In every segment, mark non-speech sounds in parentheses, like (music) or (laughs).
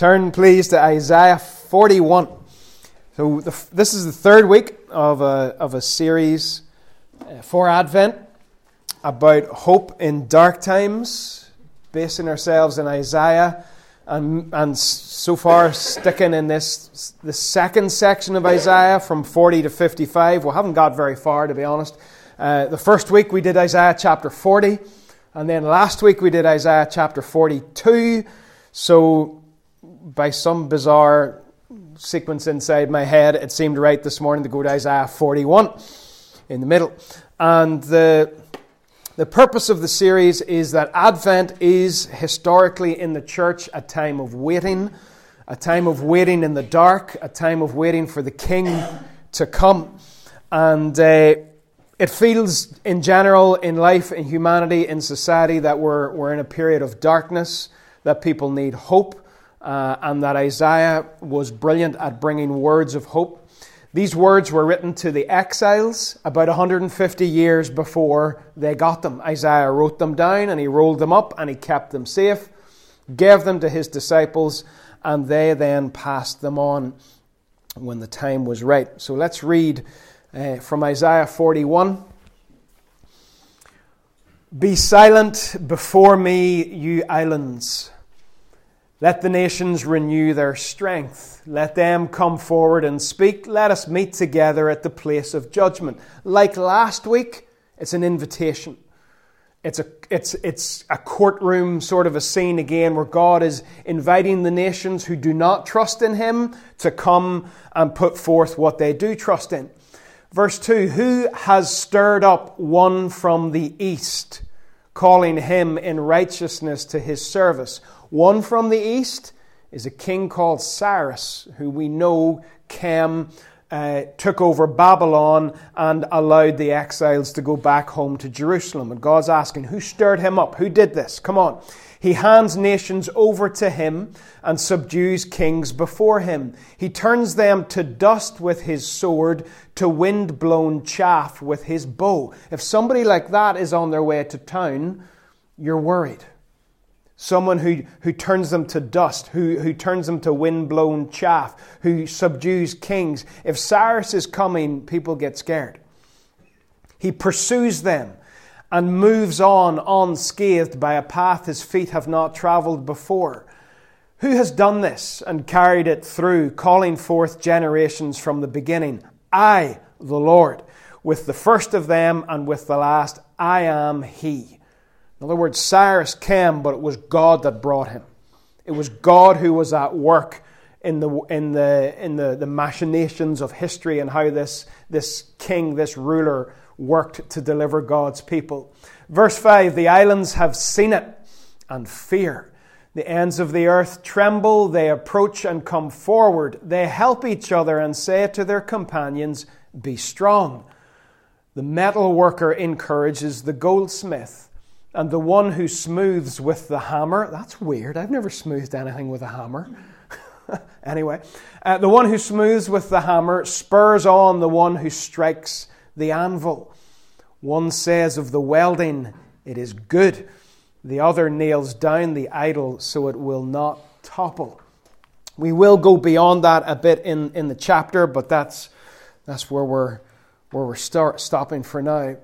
Turn, please, to Isaiah 41. So, the, this is the third week of a, of a series uh, for Advent about hope in dark times, basing ourselves in Isaiah, and, and so far sticking in this the second section of Isaiah from 40 to 55. We haven't got very far, to be honest. Uh, the first week we did Isaiah chapter 40, and then last week we did Isaiah chapter 42. So, by some bizarre sequence inside my head, it seemed right this morning to go to Isaiah 41 in the middle. And the, the purpose of the series is that Advent is historically in the church a time of waiting, a time of waiting in the dark, a time of waiting for the King to come. And uh, it feels, in general, in life, in humanity, in society, that we're, we're in a period of darkness, that people need hope uh, and that Isaiah was brilliant at bringing words of hope. These words were written to the exiles about 150 years before they got them. Isaiah wrote them down and he rolled them up and he kept them safe, gave them to his disciples, and they then passed them on when the time was right. So let's read uh, from Isaiah 41. Be silent before me, you islands. Let the nations renew their strength. Let them come forward and speak. Let us meet together at the place of judgment. Like last week, it's an invitation. It's a, it's, it's a courtroom sort of a scene again where God is inviting the nations who do not trust in Him to come and put forth what they do trust in. Verse 2 Who has stirred up one from the east, calling him in righteousness to his service? One from the east is a king called Cyrus, who we know came, uh, took over Babylon and allowed the exiles to go back home to Jerusalem. And God's asking, who stirred him up? Who did this? Come on. He hands nations over to him and subdues kings before him. He turns them to dust with his sword, to wind blown chaff with his bow. If somebody like that is on their way to town, you're worried someone who, who turns them to dust, who, who turns them to wind-blown chaff, who subdues kings. If Cyrus is coming, people get scared. He pursues them and moves on unscathed by a path his feet have not traveled before. Who has done this and carried it through, calling forth generations from the beginning? I, the Lord, with the first of them and with the last, I am He. In other words, Cyrus came, but it was God that brought him. It was God who was at work in the, in the, in the, the machinations of history and how this, this king, this ruler, worked to deliver God's people. Verse 5 The islands have seen it and fear. The ends of the earth tremble, they approach and come forward. They help each other and say to their companions, Be strong. The metal worker encourages the goldsmith and the one who smooths with the hammer. That's weird. I've never smoothed anything with a hammer. (laughs) anyway, uh, the one who smooths with the hammer spurs on the one who strikes the anvil. One says of the welding, it is good. The other nails down the idol so it will not topple. We will go beyond that a bit in, in the chapter, but that's, that's where we're, where we're start, stopping for now.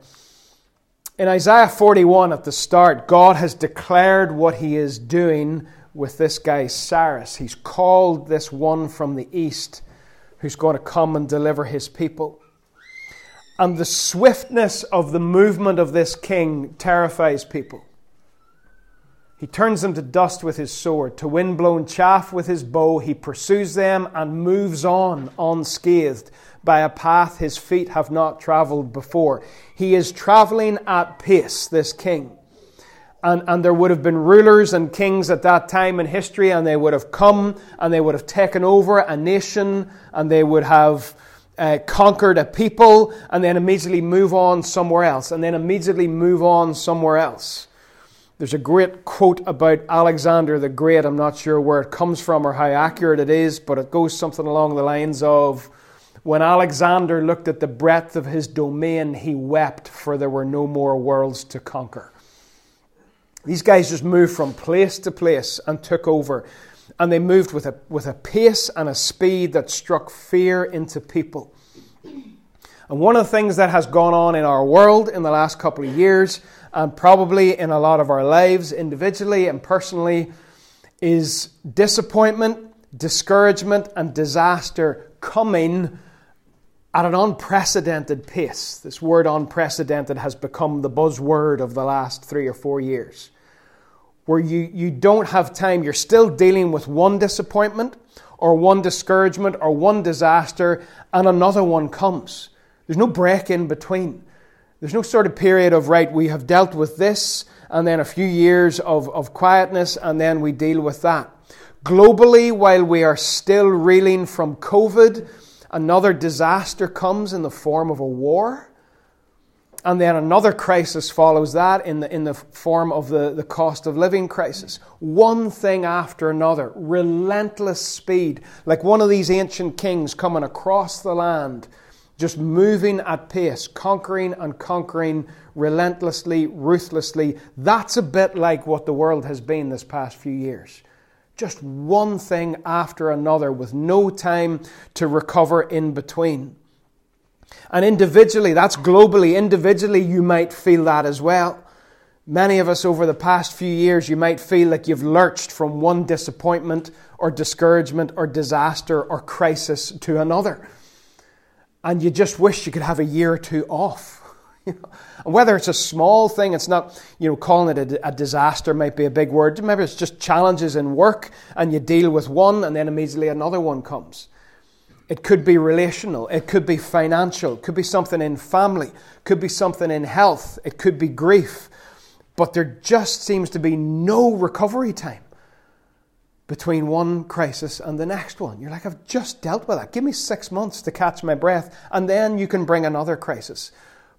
In Isaiah 41 at the start, God has declared what he is doing with this guy Cyrus. He's called this one from the east who's going to come and deliver his people. And the swiftness of the movement of this king terrifies people. He turns them to dust with his sword, to wind-blown chaff with his bow. He pursues them and moves on unscathed by a path his feet have not traveled before. He is traveling at pace, this king. And, and there would have been rulers and kings at that time in history, and they would have come and they would have taken over a nation and they would have uh, conquered a people and then immediately move on somewhere else and then immediately move on somewhere else. There's a great quote about Alexander the Great. I'm not sure where it comes from or how accurate it is, but it goes something along the lines of When Alexander looked at the breadth of his domain, he wept, for there were no more worlds to conquer. These guys just moved from place to place and took over. and they moved with a, with a pace and a speed that struck fear into people. And one of the things that has gone on in our world in the last couple of years, and probably in a lot of our lives individually and personally, is disappointment, discouragement, and disaster coming at an unprecedented pace. This word unprecedented has become the buzzword of the last three or four years. Where you, you don't have time, you're still dealing with one disappointment or one discouragement or one disaster, and another one comes. There's no break in between. There's no sort of period of, right, we have dealt with this, and then a few years of, of quietness, and then we deal with that. Globally, while we are still reeling from COVID, another disaster comes in the form of a war. And then another crisis follows that in the, in the form of the, the cost of living crisis. One thing after another, relentless speed, like one of these ancient kings coming across the land, just moving at pace, conquering and conquering relentlessly, ruthlessly. That's a bit like what the world has been this past few years. Just one thing after another with no time to recover in between. And individually, that's globally, individually, you might feel that as well. Many of us over the past few years, you might feel like you've lurched from one disappointment or discouragement or disaster or crisis to another. And you just wish you could have a year or two off. (laughs) And whether it's a small thing, it's not, you know, calling it a, a, disaster might be a big word. Maybe it's just challenges in work and you deal with one and then immediately another one comes. It could be relational, it could be financial, it could be something in family, it could be something in health, it could be grief. But there just seems to be no recovery time between one crisis and the next one. You're like, I've just dealt with that. Give me six months to catch my breath, and then you can bring another crisis.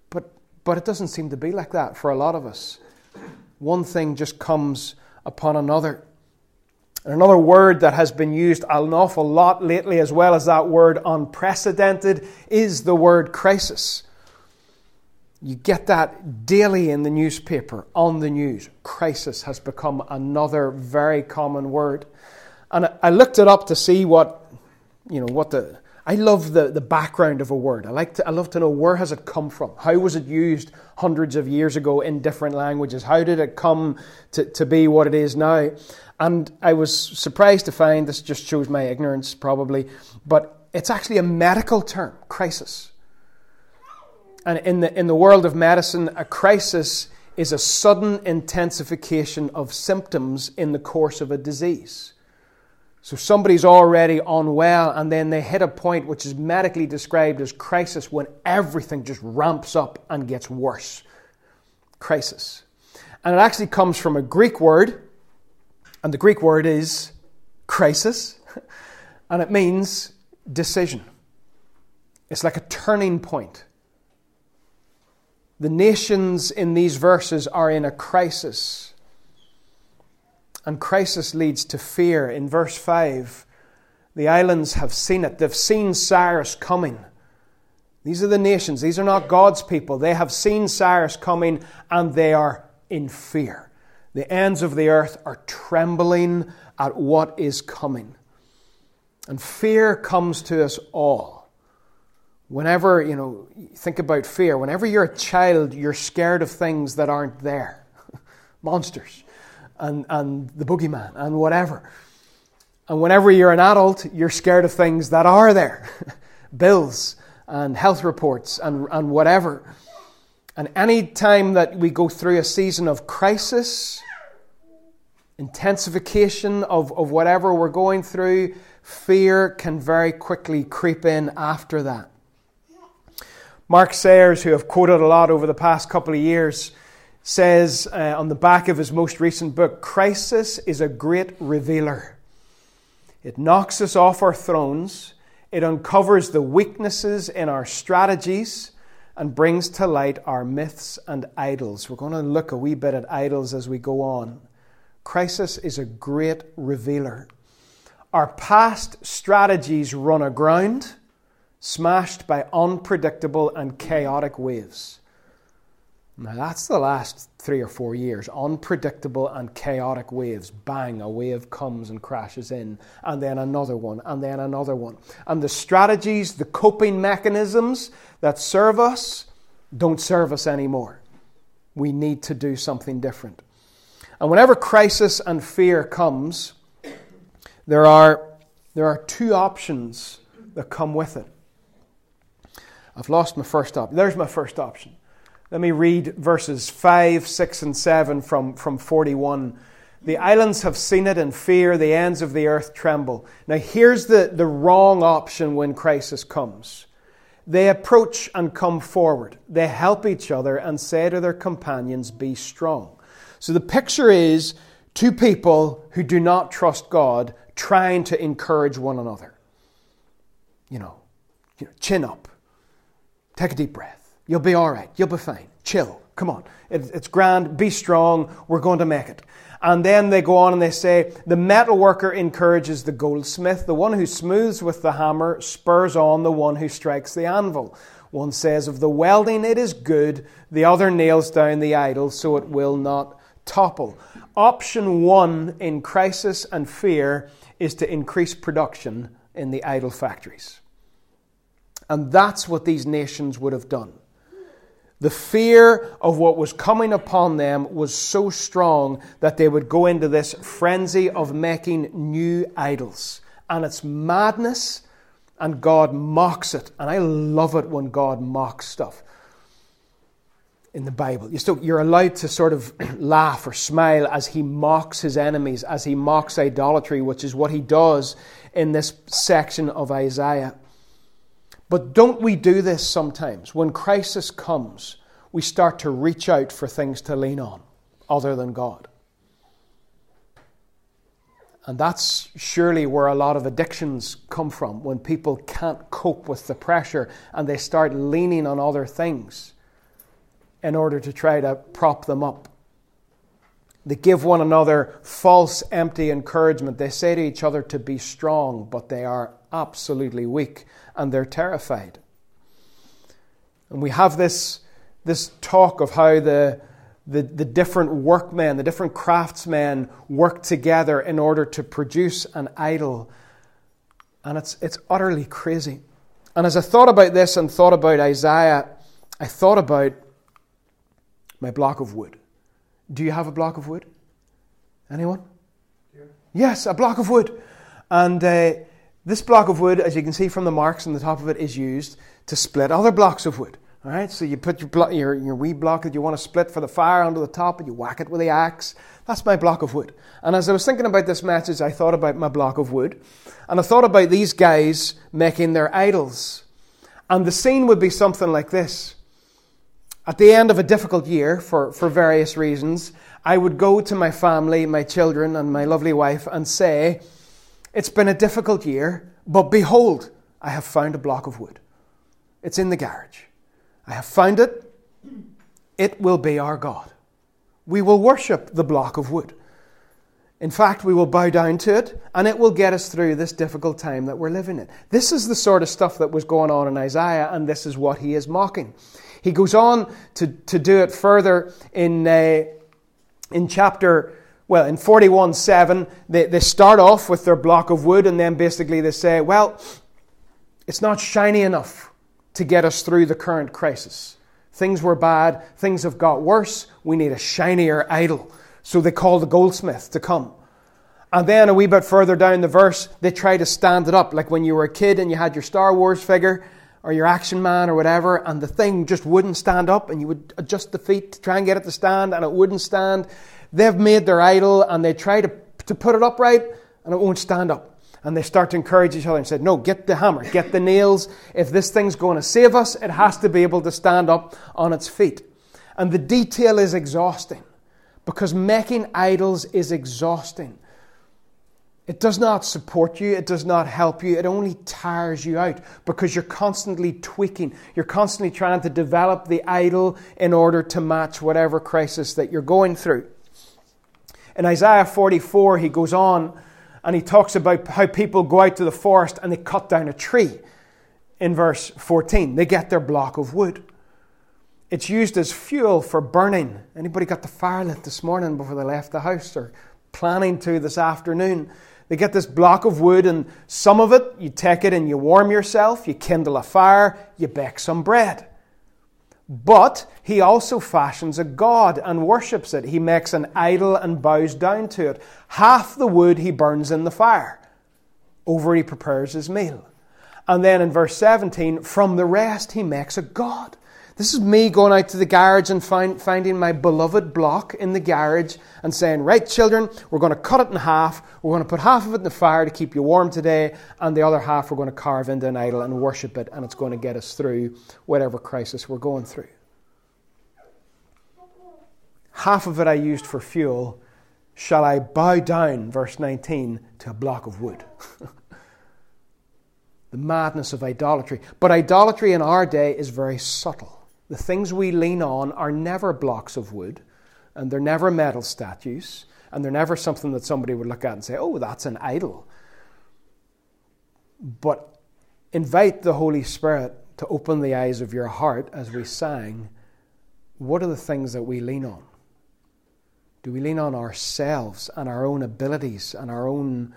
But but it doesn't seem to be like that for a lot of us. One thing just comes upon another. And another word that has been used an awful lot lately, as well as that word unprecedented, is the word crisis. You get that daily in the newspaper, on the news. Crisis has become another very common word. And I looked it up to see what, you know, what the, I love the, the background of a word. I like to, I love to know where has it come from? How was it used hundreds of years ago in different languages? How did it come to, to be what it is now? And I was surprised to find this just shows my ignorance probably, but it's actually a medical term, crisis. And in the, in the world of medicine, a crisis is a sudden intensification of symptoms in the course of a disease. So somebody's already unwell, and then they hit a point which is medically described as crisis when everything just ramps up and gets worse. Crisis. And it actually comes from a Greek word, and the Greek word is crisis, (laughs) and it means decision. It's like a turning point. The nations in these verses are in a crisis. And crisis leads to fear. In verse 5, the islands have seen it. They've seen Cyrus coming. These are the nations. These are not God's people. They have seen Cyrus coming and they are in fear. The ends of the earth are trembling at what is coming. And fear comes to us all. Whenever, you know, think about fear. Whenever you're a child, you're scared of things that aren't there (laughs) monsters and, and the boogeyman and whatever. And whenever you're an adult, you're scared of things that are there (laughs) bills and health reports and, and whatever. And any time that we go through a season of crisis, intensification of, of whatever we're going through, fear can very quickly creep in after that. Mark Sayers, who I've quoted a lot over the past couple of years, says uh, on the back of his most recent book Crisis is a great revealer. It knocks us off our thrones, it uncovers the weaknesses in our strategies, and brings to light our myths and idols. We're going to look a wee bit at idols as we go on. Crisis is a great revealer. Our past strategies run aground, smashed by unpredictable and chaotic waves. Now, that's the last three or four years. Unpredictable and chaotic waves. Bang, a wave comes and crashes in, and then another one, and then another one. And the strategies, the coping mechanisms that serve us don't serve us anymore. We need to do something different. And whenever crisis and fear comes, there are, there are two options that come with it. I've lost my first option. There's my first option. Let me read verses 5, 6, and 7 from, from 41. The islands have seen it and fear, the ends of the earth tremble. Now, here's the, the wrong option when crisis comes. They approach and come forward. They help each other and say to their companions, Be strong. So the picture is two people who do not trust God trying to encourage one another. You know, you know chin up, take a deep breath You'll be all right. You'll be fine. Chill. Come on. It, it's grand. Be strong. We're going to make it. And then they go on and they say, The metal worker encourages the goldsmith. The one who smooths with the hammer spurs on the one who strikes the anvil. One says of the welding, It is good. The other nails down the idol so it will not topple. Option one in crisis and fear is to increase production in the idol factories. And that's what these nations would have done. The fear of what was coming upon them was so strong that they would go into this frenzy of making new idols. And it's madness, and God mocks it. And I love it when God mocks stuff in the Bible. You still, you're allowed to sort of (clears throat) laugh or smile as he mocks his enemies, as he mocks idolatry, which is what he does in this section of Isaiah. But don't we do this sometimes? When crisis comes, we start to reach out for things to lean on other than God. And that's surely where a lot of addictions come from when people can't cope with the pressure and they start leaning on other things in order to try to prop them up. They give one another false, empty encouragement. They say to each other to be strong, but they are absolutely weak and they're terrified. And we have this, this talk of how the, the, the different workmen, the different craftsmen work together in order to produce an idol. And it's, it's utterly crazy. And as I thought about this and thought about Isaiah, I thought about my block of wood. Do you have a block of wood? Anyone? Yeah. Yes, a block of wood. And uh, this block of wood, as you can see from the marks on the top of it, is used to split other blocks of wood. All right, so you put your, blo- your, your wee block that you want to split for the fire onto the top and you whack it with the axe. That's my block of wood. And as I was thinking about this message, I thought about my block of wood. And I thought about these guys making their idols. And the scene would be something like this. At the end of a difficult year, for, for various reasons, I would go to my family, my children, and my lovely wife and say, it's been a difficult year, but behold, I have found a block of wood. It's in the garage. I have found it. It will be our God. We will worship the block of wood. In fact, we will bow down to it, and it will get us through this difficult time that we're living in. This is the sort of stuff that was going on in Isaiah, and this is what he is mocking. He goes on to, to do it further in, uh, in chapter well, in 41 7, they, they start off with their block of wood, and then basically they say, well, it's not shiny enough to get us through the current crisis. Things were bad, things have got worse, we need a shinier idol. So they call the goldsmith to come. And then a wee bit further down the verse, they try to stand it up, like when you were a kid and you had your Star Wars figure or your action man or whatever, and the thing just wouldn't stand up, and you would adjust the feet to try and get it to stand, and it wouldn't stand. They've made their idol and they try to, to put it upright and it won't stand up. And they start to encourage each other and say, No, get the hammer, get the nails. If this thing's going to save us, it has to be able to stand up on its feet. And the detail is exhausting because making idols is exhausting. It does not support you, it does not help you, it only tires you out because you're constantly tweaking. You're constantly trying to develop the idol in order to match whatever crisis that you're going through. In Isaiah 44, he goes on and he talks about how people go out to the forest and they cut down a tree. In verse 14, they get their block of wood. It's used as fuel for burning. Anybody got the fire lit this morning before they left the house or planning to this afternoon? They get this block of wood, and some of it, you take it and you warm yourself, you kindle a fire, you bake some bread. But he also fashions a god and worships it. He makes an idol and bows down to it. Half the wood he burns in the fire. Over he prepares his meal. And then in verse 17, from the rest he makes a god. This is me going out to the garage and find, finding my beloved block in the garage and saying, Right, children, we're going to cut it in half. We're going to put half of it in the fire to keep you warm today, and the other half we're going to carve into an idol and worship it, and it's going to get us through whatever crisis we're going through. Half of it I used for fuel. Shall I bow down, verse 19, to a block of wood? (laughs) the madness of idolatry. But idolatry in our day is very subtle. The things we lean on are never blocks of wood, and they're never metal statues, and they're never something that somebody would look at and say, oh, that's an idol. But invite the Holy Spirit to open the eyes of your heart as we sang. What are the things that we lean on? Do we lean on ourselves and our own abilities and our own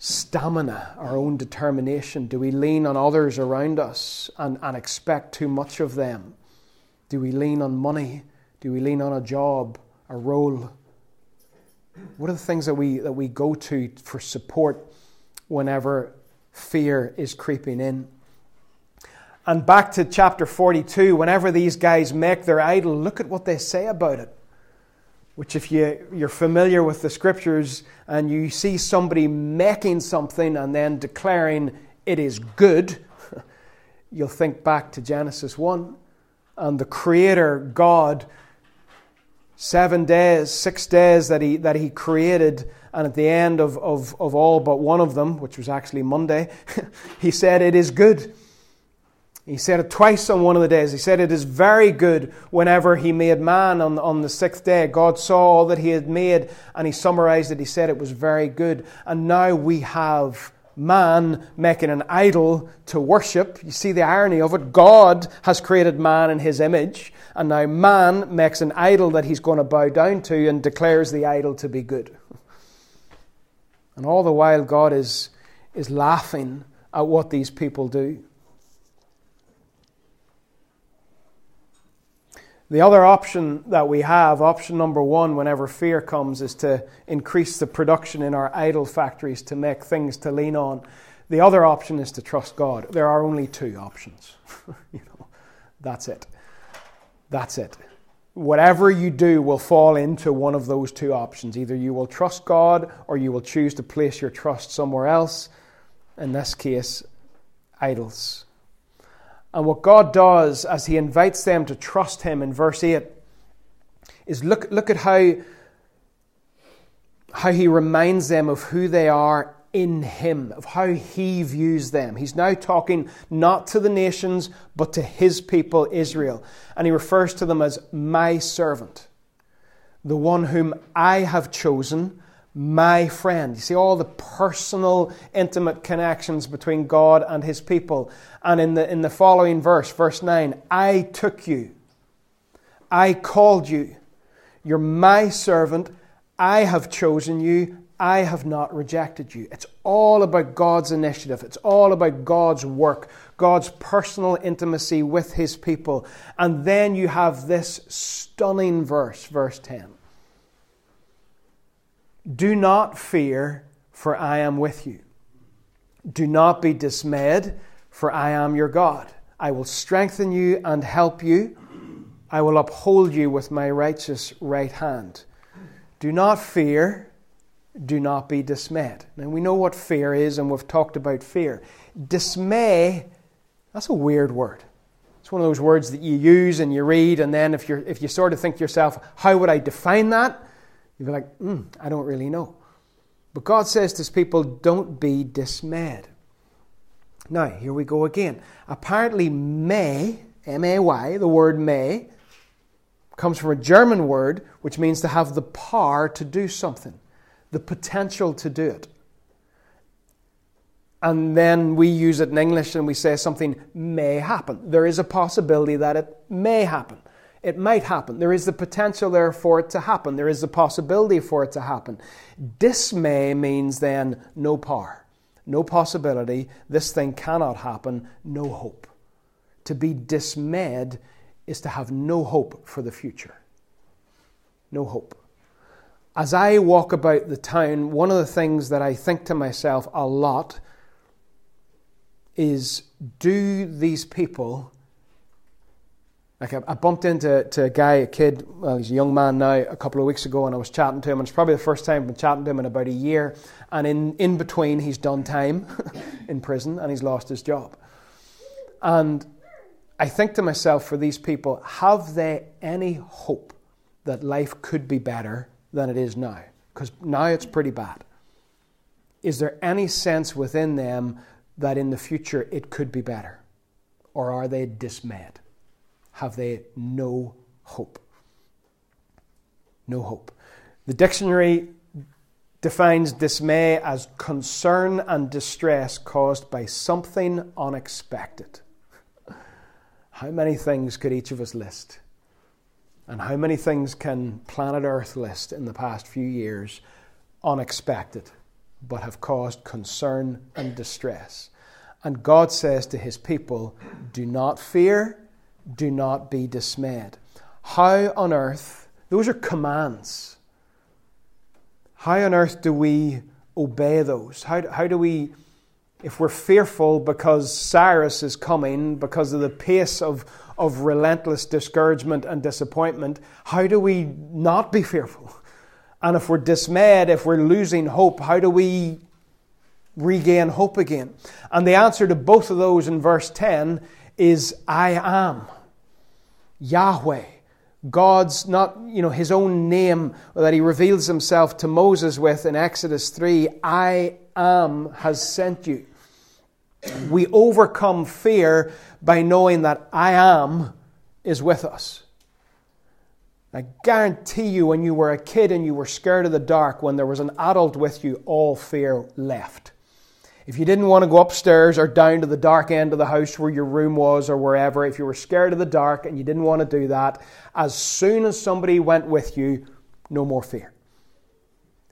stamina, our own determination? Do we lean on others around us and, and expect too much of them? Do we lean on money? Do we lean on a job, a role? What are the things that we, that we go to for support whenever fear is creeping in? And back to chapter 42, whenever these guys make their idol, look at what they say about it which, if you, you're familiar with the scriptures and you see somebody making something and then declaring it is good, (laughs) you'll think back to Genesis 1 and the Creator God, seven days, six days that He, that he created, and at the end of, of, of all but one of them, which was actually Monday, (laughs) He said, It is good. He said it twice on one of the days. He said, It is very good whenever he made man on, on the sixth day. God saw all that he had made and he summarized it. He said it was very good. And now we have man making an idol to worship. You see the irony of it? God has created man in his image, and now man makes an idol that he's going to bow down to and declares the idol to be good. And all the while, God is, is laughing at what these people do. The other option that we have, option number one, whenever fear comes, is to increase the production in our idol factories to make things to lean on. The other option is to trust God. There are only two options. (laughs) you know, that's it. That's it. Whatever you do will fall into one of those two options. Either you will trust God or you will choose to place your trust somewhere else. In this case, idols. And what God does as He invites them to trust Him in verse 8 is look, look at how, how He reminds them of who they are in Him, of how He views them. He's now talking not to the nations, but to His people, Israel. And He refers to them as my servant, the one whom I have chosen my friend. You see all the personal, intimate connections between God and his people. And in the, in the following verse, verse 9, I took you, I called you, you're my servant, I have chosen you, I have not rejected you. It's all about God's initiative. It's all about God's work, God's personal intimacy with his people. And then you have this stunning verse, verse 10. Do not fear, for I am with you. Do not be dismayed, for I am your God. I will strengthen you and help you. I will uphold you with my righteous right hand. Do not fear, do not be dismayed. Now we know what fear is, and we've talked about fear. Dismay, that's a weird word. It's one of those words that you use and you read, and then if, you if you sort of think to yourself, how would I define that? You'd be like, mm, I don't really know. But God says to his people, don't be dismayed. Now, here we go again. Apparently, may, M A Y, the word may, comes from a German word which means to have the power to do something, the potential to do it. and then we use it in English and we say something may happen. There is a possibility that it may happen. It might happen. There is the potential there for it to happen. There is the possibility for it to happen. Dismay means then no power, no possibility. This thing cannot happen, no hope. To be dismayed is to have no hope for the future. No hope. As I walk about the town, one of the things that I think to myself a lot is do these people like I, I bumped into to a guy, a kid, well, he's a young man now, a couple of weeks ago, and I was chatting to him, and it's probably the first time I've been chatting to him in about a year. And in, in between, he's done time (laughs) in prison and he's lost his job. And I think to myself, for these people, have they any hope that life could be better than it is now? Because now it's pretty bad. Is there any sense within them that in the future it could be better? Or are they dismayed? Have they no hope? No hope. The dictionary defines dismay as concern and distress caused by something unexpected. How many things could each of us list? And how many things can planet Earth list in the past few years unexpected, but have caused concern and distress? And God says to his people, Do not fear, do not be dismayed. How on earth, those are commands. How on earth do we obey those? How, how do we, if we're fearful because Cyrus is coming, because of the pace of, of relentless discouragement and disappointment, how do we not be fearful? And if we're dismayed, if we're losing hope, how do we regain hope again? And the answer to both of those in verse 10 is I am. Yahweh. God's not, you know, his own name that he reveals himself to Moses with in Exodus 3 I am has sent you. We overcome fear by knowing that I am is with us. I guarantee you, when you were a kid and you were scared of the dark, when there was an adult with you, all fear left. If you didn't want to go upstairs or down to the dark end of the house where your room was or wherever, if you were scared of the dark and you didn't want to do that, as soon as somebody went with you, no more fear.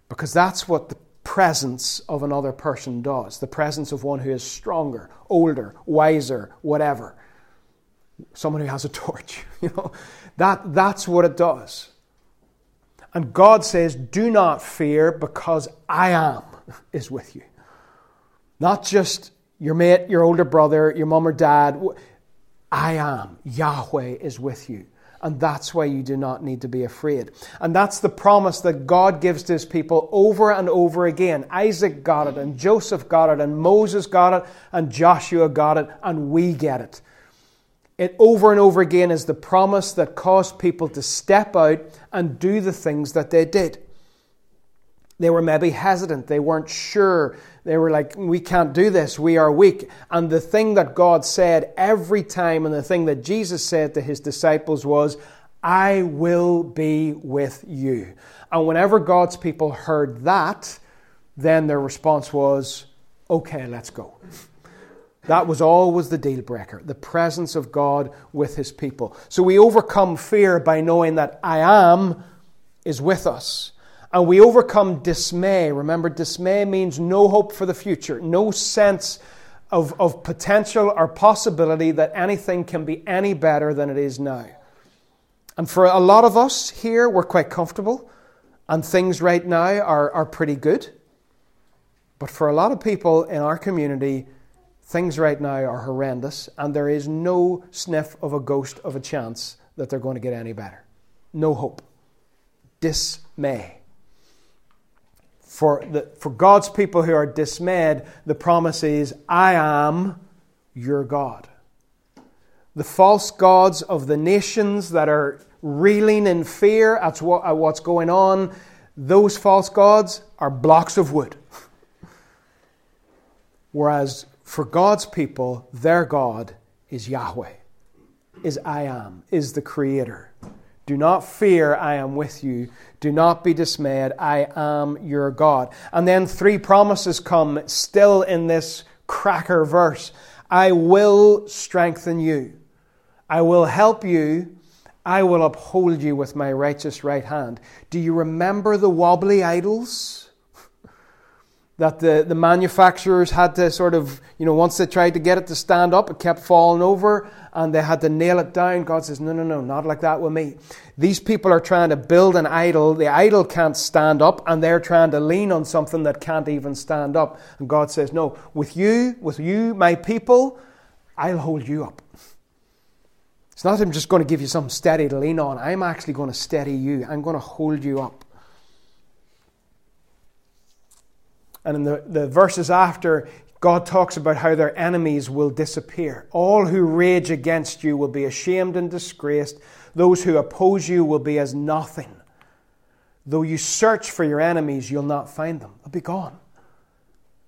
Because that's what the presence of another person does the presence of one who is stronger, older, wiser, whatever. Someone who has a torch, (laughs) you know. That, that's what it does. And God says, Do not fear because I am (laughs) is with you. Not just your mate, your older brother, your mum or dad. I am. Yahweh is with you. And that's why you do not need to be afraid. And that's the promise that God gives to his people over and over again. Isaac got it, and Joseph got it, and Moses got it, and Joshua got it, and we get it. It over and over again is the promise that caused people to step out and do the things that they did. They were maybe hesitant. They weren't sure. They were like, we can't do this. We are weak. And the thing that God said every time, and the thing that Jesus said to his disciples was, I will be with you. And whenever God's people heard that, then their response was, okay, let's go. That was always the deal breaker, the presence of God with his people. So we overcome fear by knowing that I am is with us. And we overcome dismay. Remember, dismay means no hope for the future, no sense of, of potential or possibility that anything can be any better than it is now. And for a lot of us here, we're quite comfortable, and things right now are, are pretty good. But for a lot of people in our community, things right now are horrendous, and there is no sniff of a ghost of a chance that they're going to get any better. No hope. Dismay. For, the, for God's people who are dismayed, the promise is, I am your God. The false gods of the nations that are reeling in fear at, what, at what's going on, those false gods are blocks of wood. Whereas for God's people, their God is Yahweh, is I am, is the Creator. Do not fear, I am with you. Do not be dismayed, I am your God. And then three promises come still in this cracker verse. I will strengthen you. I will help you. I will uphold you with my righteous right hand. Do you remember the wobbly idols? That the, the manufacturers had to sort of, you know, once they tried to get it to stand up, it kept falling over and they had to nail it down. God says, no, no, no, not like that with me. These people are trying to build an idol. The idol can't stand up and they're trying to lean on something that can't even stand up. And God says, no, with you, with you, my people, I'll hold you up. It's not I'm just going to give you something steady to lean on. I'm actually going to steady you. I'm going to hold you up. And in the, the verses after, God talks about how their enemies will disappear. All who rage against you will be ashamed and disgraced. Those who oppose you will be as nothing. Though you search for your enemies, you'll not find them. They'll be gone.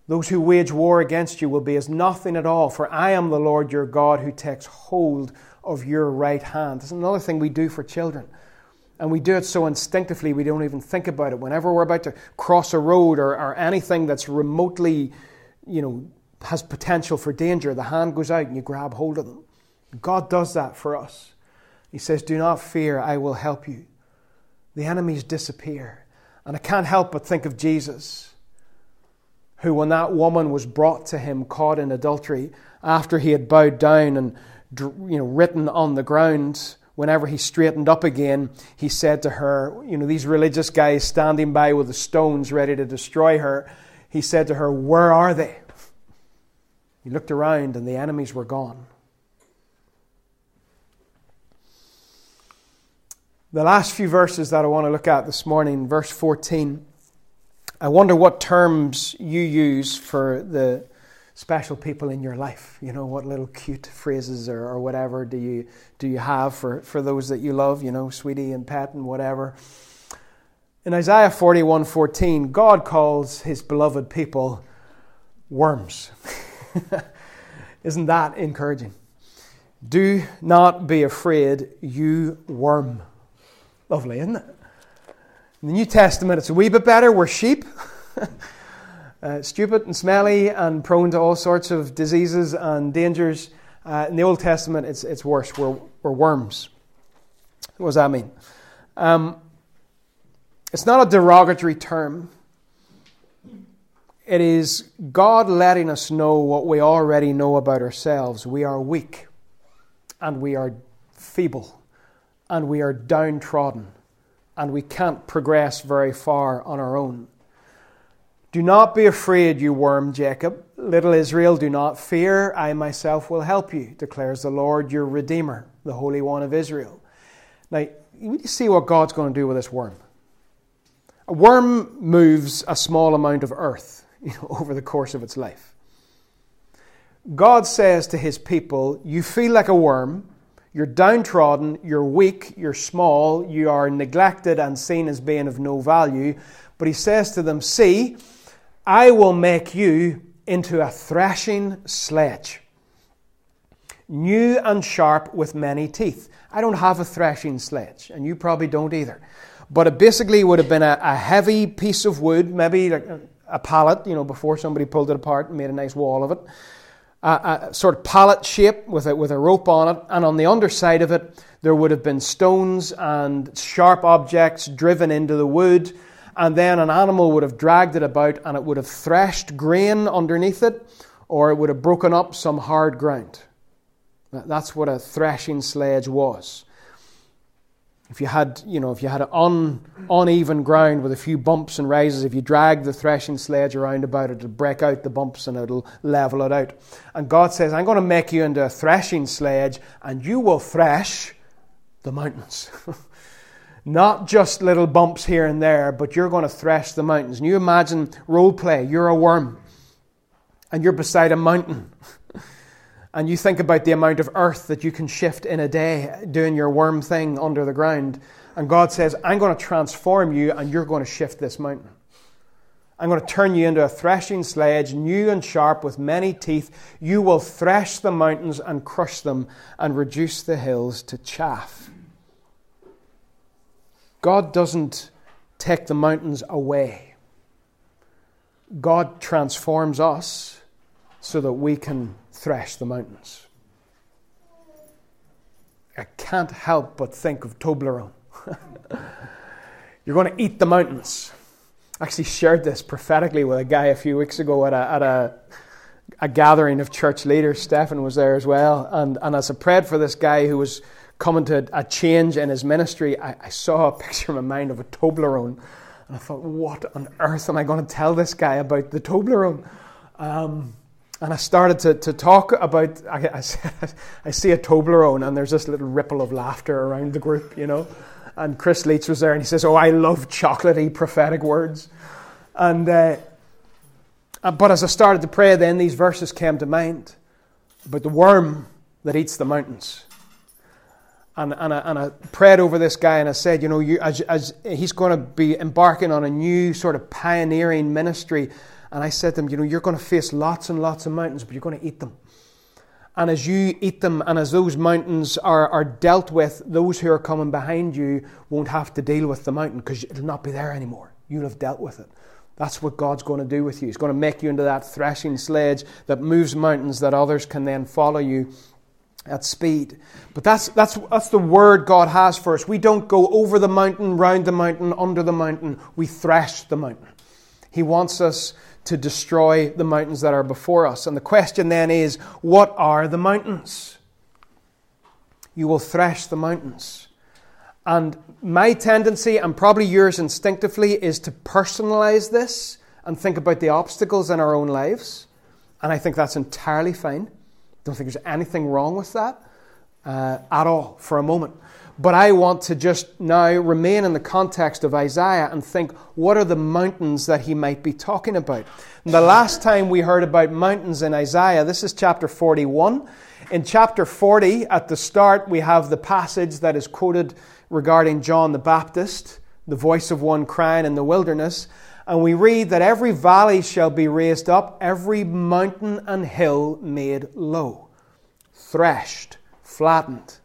Those who wage war against you will be as nothing at all, for I am the Lord your God who takes hold of your right hand. That's another thing we do for children. And we do it so instinctively we don't even think about it. Whenever we're about to cross a road or, or anything that's remotely, you know, has potential for danger, the hand goes out and you grab hold of them. God does that for us. He says, Do not fear, I will help you. The enemies disappear. And I can't help but think of Jesus, who, when that woman was brought to him caught in adultery, after he had bowed down and you know, written on the ground, whenever he straightened up again, he said to her, You know, these religious guys standing by with the stones ready to destroy her, he said to her, Where are they? He looked around and the enemies were gone. The last few verses that I want to look at this morning, verse 14, I wonder what terms you use for the special people in your life? You know, what little cute phrases or, or whatever do you, do you have for, for those that you love, you know, sweetie and pet and whatever? In Isaiah 41 14, God calls his beloved people worms. (laughs) Isn't that encouraging? Do not be afraid, you worm. Lovely, isn't it? In the New Testament, it's a wee bit better. We're sheep. (laughs) uh, stupid and smelly and prone to all sorts of diseases and dangers. Uh, in the Old Testament, it's, it's worse. We're, we're worms. What does that mean? Um, it's not a derogatory term. It is God letting us know what we already know about ourselves. We are weak, and we are feeble, and we are downtrodden, and we can't progress very far on our own. Do not be afraid, you worm Jacob. Little Israel, do not fear. I myself will help you, declares the Lord your Redeemer, the Holy One of Israel. Now, you see what God's going to do with this worm. A worm moves a small amount of earth (laughs) you know, over the course of its life. God says to his people, You feel like a worm. You're downtrodden, you're weak, you're small, you are neglected and seen as being of no value. But he says to them, See, I will make you into a threshing sledge, new and sharp with many teeth. I don't have a threshing sledge, and you probably don't either. But it basically would have been a, a heavy piece of wood, maybe like a, pallet, you know, before somebody pulled it apart and made a nice wall of it. A, a sort of pallet shape with a, with a rope on it, and on the underside of it, there would have been stones and sharp objects driven into the wood and then an animal would have dragged it about and it would have threshed grain underneath it, or it would have broken up some hard ground. That's what a threshing sledge was. If you had, you know, if you had un, uneven ground with a few bumps and rises, if you drag the threshing sledge around about it, it'll break out the bumps and it'll level it out. And God says, I'm going to make you into a threshing sledge, and you will thresh the mountains. (laughs) Not just little bumps here and there, but you're going to thresh the mountains. And you imagine role play, you're a worm, and you're beside a mountain. (laughs) and you think about the amount of earth that you can shift in a day doing your worm thing under the ground. And God says, I'm going to transform you, and you're going to shift this mountain. I'm going to turn you into a threshing sledge, new and sharp with many teeth. You will thresh the mountains and crush them and reduce the hills to chaff. God doesn't take the mountains away. God transforms us so that we can thresh the mountains. I can't help but think of Toblerone. (laughs) You're going to eat the mountains. I actually shared this prophetically with a guy a few weeks ago at a, at a, a gathering of church leaders. Stephen was there as well. And, and as I prayed for this guy who was coming to a change in his ministry, I, I saw a (laughs) picture in my mind of a Toblerone. And I thought, what on earth am I going to tell this guy about the Toblerone? Um, and I started to, to talk about, I, I, (laughs) I see a Toblerone, and there's this little ripple of laughter around the group, you know. And Chris Leach was there, and he says, Oh, I love chocolatey prophetic words. And, uh, uh, but as I started to pray, then these verses came to mind about the worm that eats the mountains. And, and, I, and I prayed over this guy and I said, you know, you, as, as he's going to be embarking on a new sort of pioneering ministry, and I said to him, You know, you're going to face lots and lots of mountains, but you're going to eat them. And as you eat them, and as those mountains are, are dealt with, those who are coming behind you won't have to deal with the mountain because it'll not be there anymore. You'll have dealt with it. That's what God's going to do with you. He's going to make you into that threshing sledge that moves mountains that others can then follow you at speed. But that's, that's, that's the word God has for us. We don't go over the mountain, round the mountain, under the mountain. We thresh the mountain. He wants us to destroy the mountains that are before us. And the question then is what are the mountains? You will thresh the mountains. And my tendency, and probably yours instinctively, is to personalize this and think about the obstacles in our own lives. And I think that's entirely fine. Don't think there's anything wrong with that uh, at all for a moment. But I want to just now remain in the context of Isaiah and think what are the mountains that he might be talking about? And the last time we heard about mountains in Isaiah, this is chapter 41. In chapter 40, at the start, we have the passage that is quoted regarding John the Baptist, the voice of one crying in the wilderness. And we read that every valley shall be raised up, every mountain and hill made low, threshed, flattened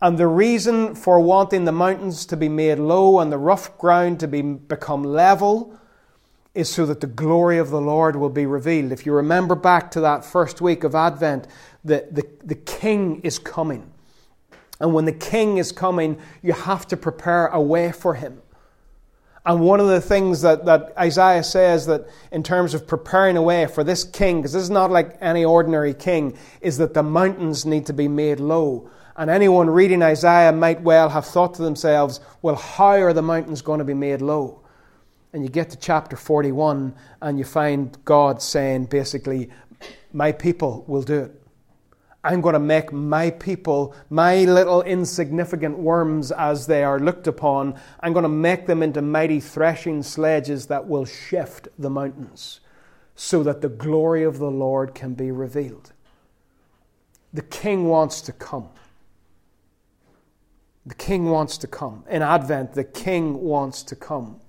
and the reason for wanting the mountains to be made low and the rough ground to be, become level is so that the glory of the Lord will be revealed. If you remember back to that first week of Advent, the, the, the king is coming. And when the king is coming, you have to prepare a way for him. And one of the things that, that Isaiah says that in terms of preparing a way for this king, because this is not like any ordinary king, is that the mountains need to be made low and anyone reading Isaiah might well have thought to themselves, well, how are the mountains going to be made low? And you get to chapter 41 and you find God saying, basically, my people will do it. I'm going to make my people, my little insignificant worms as they are looked upon, I'm going to make them into mighty threshing sledges that will shift the mountains so that the glory of the Lord can be revealed. The king wants to come. The King wants to come. In Advent, the King wants to come.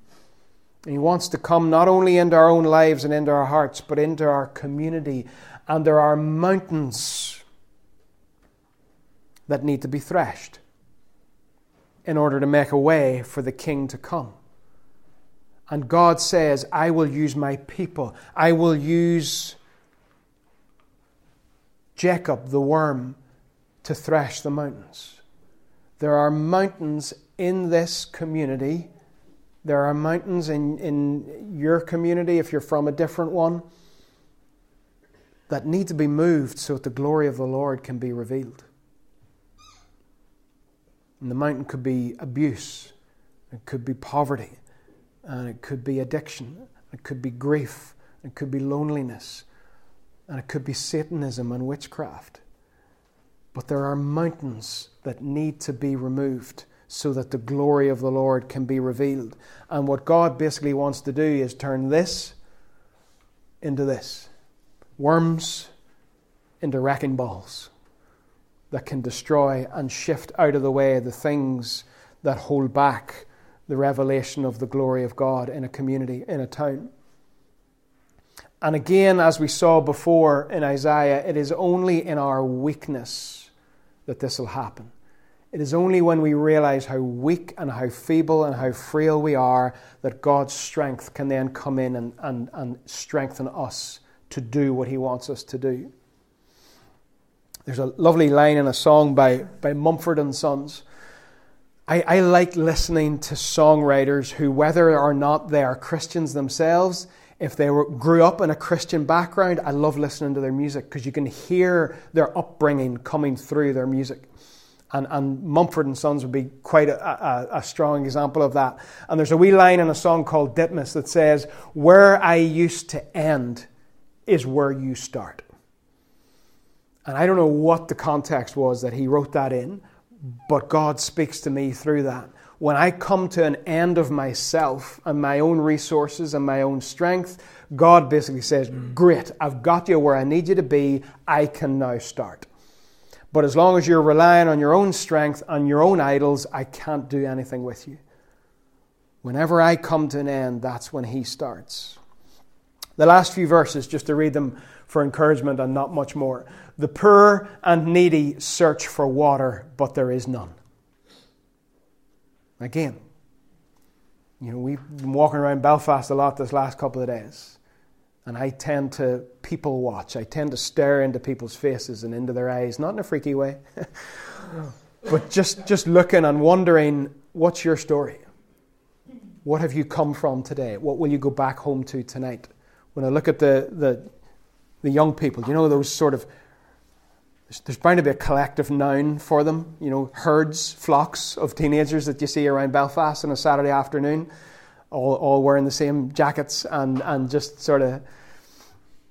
And he wants to come not only into our own lives and into our hearts, but into our community. And there are mountains that need to be threshed in order to make a way for the King to come. And God says, I will use my people. I will use Jacob, the worm, to thresh the mountains. There are mountains in this community. There are mountains in, in your community, if you're from a different one, that need to be moved so that the glory of the Lord can be revealed. And the mountain could be abuse, it could be poverty, and it could be addiction, it could be grief, it could be loneliness, and it could be Satanism and witchcraft. But there are mountains that need to be removed so that the glory of the Lord can be revealed. And what God basically wants to do is turn this into this worms into wrecking balls that can destroy and shift out of the way the things that hold back the revelation of the glory of God in a community, in a town. And again, as we saw before in Isaiah, it is only in our weakness that this will happen. It is only when we realize how weak and how feeble and how frail we are that God's strength can then come in and, and, and strengthen us to do what He wants us to do. There's a lovely line in a song by, by Mumford and Sons. I, I like listening to songwriters who, whether or not they are Christians themselves, if they were, grew up in a Christian background, I love listening to their music because you can hear their upbringing coming through their music. And, and Mumford and Sons would be quite a, a, a, strong example of that. And there's a wee line in a song called Ditmas that says, Where I used to end is where you start. And I don't know what the context was that he wrote that in, but God speaks to me through that. When I come to an end of myself and my own resources and my own strength, God basically says, Great, I've got you where I need you to be. I can now start. But as long as you're relying on your own strength, on your own idols, I can't do anything with you. Whenever I come to an end, that's when He starts. The last few verses, just to read them for encouragement and not much more. The poor and needy search for water, but there is none. Again, you know, we've been walking around Belfast a lot this last couple of days. And I tend to people watch. I tend to stare into people's faces and into their eyes, not in a freaky way, (laughs) but just, just looking and wondering what's your story? What have you come from today? What will you go back home to tonight? When I look at the, the, the young people, you know, those sort of, there's bound to be a collective noun for them, you know, herds, flocks of teenagers that you see around Belfast on a Saturday afternoon, all, all wearing the same jackets and, and just sort of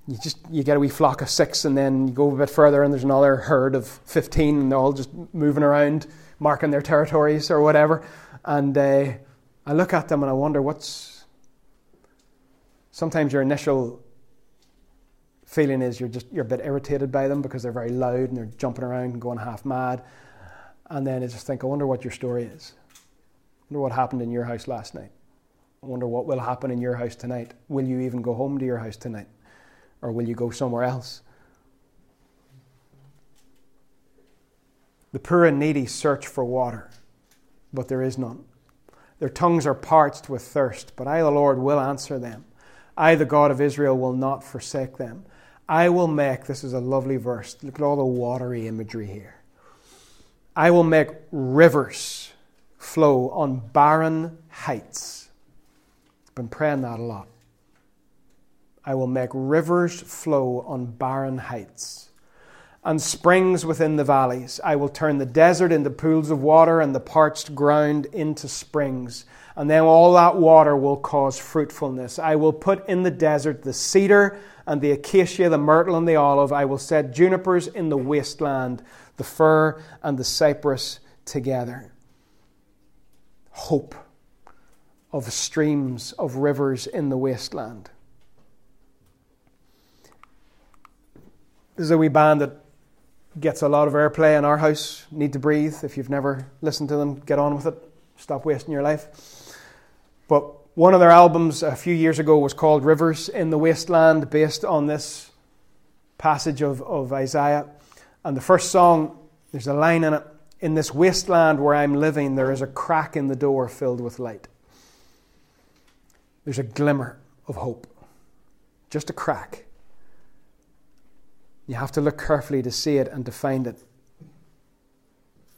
you just you get a wee flock of six, and then you go a bit further, and there's another herd of fifteen, and they're all just moving around, marking their territories or whatever. And uh, I look at them and I wonder what's. Sometimes your initial feeling is you're just you're a bit irritated by them because they're very loud and they're jumping around and going half mad. And then I just think, I wonder what your story is. I wonder what happened in your house last night. I wonder what will happen in your house tonight. Will you even go home to your house tonight? Or will you go somewhere else? The poor and needy search for water, but there is none. Their tongues are parched with thirst, but I, the Lord, will answer them. I, the God of Israel, will not forsake them. I will make, this is a lovely verse, look at all the watery imagery here. I will make rivers flow on barren heights. I've been praying that a lot. I will make rivers flow on barren heights and springs within the valleys. I will turn the desert into pools of water and the parched ground into springs. And then all that water will cause fruitfulness. I will put in the desert the cedar and the acacia, the myrtle and the olive. I will set junipers in the wasteland, the fir and the cypress together. Hope of streams of rivers in the wasteland. This is a wee band that gets a lot of airplay in our house. Needtobreathe. If you've never listened to them, get on with it. Stop wasting your life. But one of their albums a few years ago was called Rivers in the Wasteland, based on this passage of, of Isaiah. And the first song, there's a line in it In this wasteland where I'm living, there is a crack in the door filled with light. There's a glimmer of hope, just a crack. You have to look carefully to see it and to find it.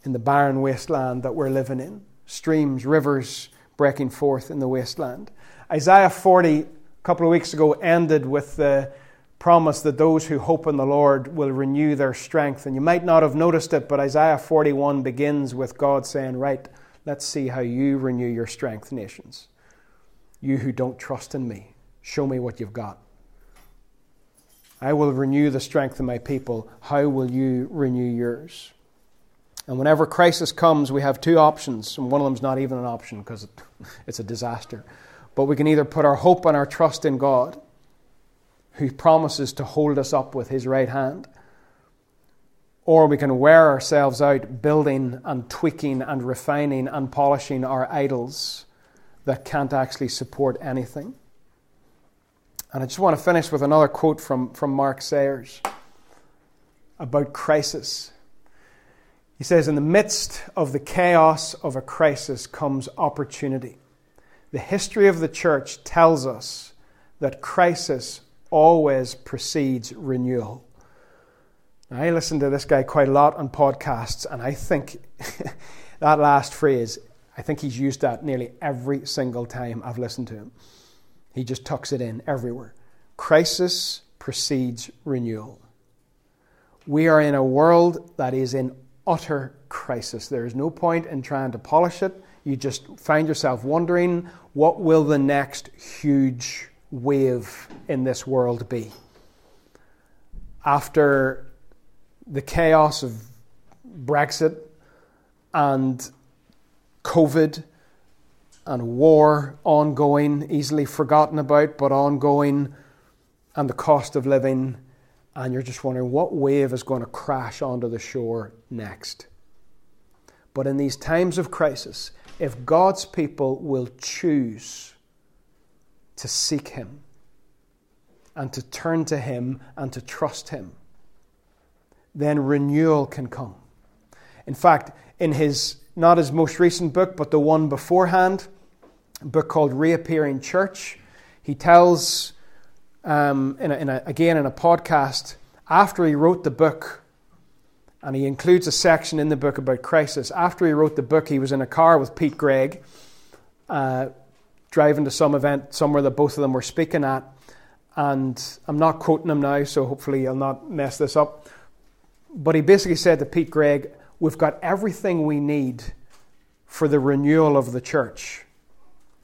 In the barren wasteland that we're living in, streams, rivers breaking forth in the wasteland. Isaiah 40, a couple of weeks ago, ended with the promise that those who hope in the Lord will renew their strength. And you might not have noticed it, but Isaiah 41 begins with God saying, Right, let's see how you renew your strength, nations. You who don't trust in me, show me what you've got. I will renew the strength of my people. How will you renew yours? And whenever crisis comes, we have two options, and one of them is not even an option because (laughs) it's a disaster. But we can either put our hope and our trust in God, who promises to hold us up with his right hand, or we can wear ourselves out building and tweaking and refining and polishing our idols that can't actually support anything. And I just want to finish with another quote from, from Mark Sayers about crisis. He says, In the midst of the chaos of a crisis comes opportunity. The history of the church tells us that crisis always precedes renewal. I listen to this guy quite a lot on podcasts, and I think (laughs) that last phrase, I think he's used that nearly every single time I've listened to him. He just tucks it in everywhere. Crisis precedes renewal. We are in a world that is in utter crisis. There is no point in trying to polish it. You just find yourself wondering what will the next huge wave in this world be? After the chaos of Brexit and COVID and war ongoing, easily forgotten about, but ongoing, and the cost of living, and you're just wondering what wave is going to crash onto the shore next. But in these times of crisis, if God's people will choose to seek Him and to turn to Him and to trust Him, then renewal can come. In fact, in his, not his most recent book, but the one beforehand, a book called Reappearing Church, he tells, um, in a, in a, again in a podcast, after he wrote the book, and he includes a section in the book about crisis. After he wrote the book, he was in a car with Pete Greig, uh, driving to some event somewhere that both of them were speaking at. And I'm not quoting him now, so hopefully I'll not mess this up. But he basically said to Pete Greig, We've got everything we need for the renewal of the church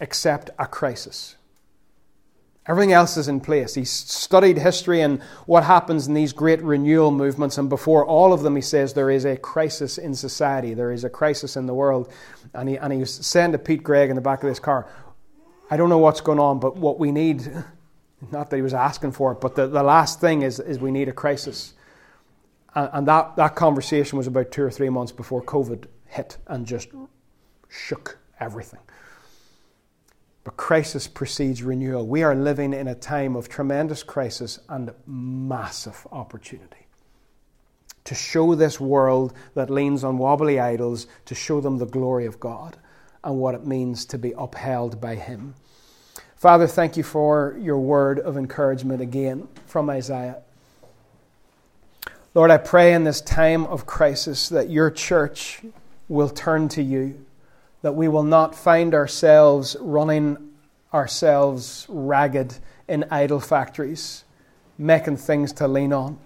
except a crisis. Everything else is in place. He studied history and what happens in these great renewal movements, and before all of them, he says there is a crisis in society, there is a crisis in the world. And he, and he was saying to Pete Greig in the back of this car, I don't know what's going on, but what we need, (laughs) not that he was asking for it, but the, the last thing is, is we need a crisis. And, and that, that conversation was about two or three months before COVID hit and just shook everything. But crisis precedes renewal. We are living in a time of tremendous crisis and massive opportunity. To show this world that leans on wobbly idols, to show them the glory of God and what it means to be upheld by Him. Father, thank you for your word of encouragement again from Isaiah. Lord, I pray in this time of crisis that your church will turn to you that we will not find ourselves running ourselves ragged in idol factories, making things to lean on.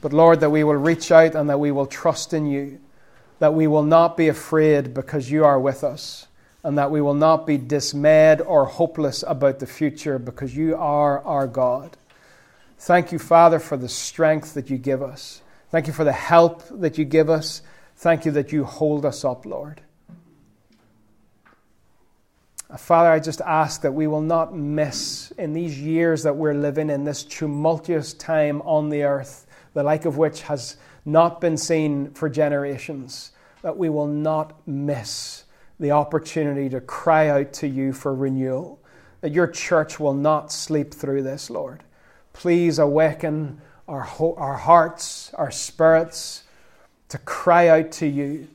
But Lord, that we will reach out and that we will trust in you, that we will not be afraid because you are with us, and that we will not be dismayed or hopeless about the future because you are our God. Thank you, Father, for the strength that you give us. Thank you for the help that you give us. Thank you that you hold us up, Lord. Uh, Father, I just ask that we will not miss in these years that we're living in this tumultuous time on the earth, the like of which has not been seen for generations, that we will not miss the opportunity to cry out to you for renewal, that your church will not sleep through this, Lord. Please awaken our, our hearts, our spirits, to cry out to you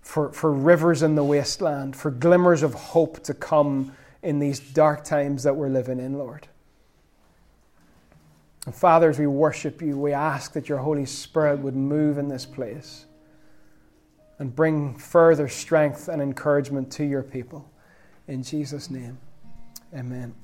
for, for rivers in the wasteland, for glimmers of hope to come in these dark times that we're living in, Lord. And Father, as we worship you, we ask that your Holy Spirit would move in this place and bring further strength and encouragement to your people. In Jesus' name, amen.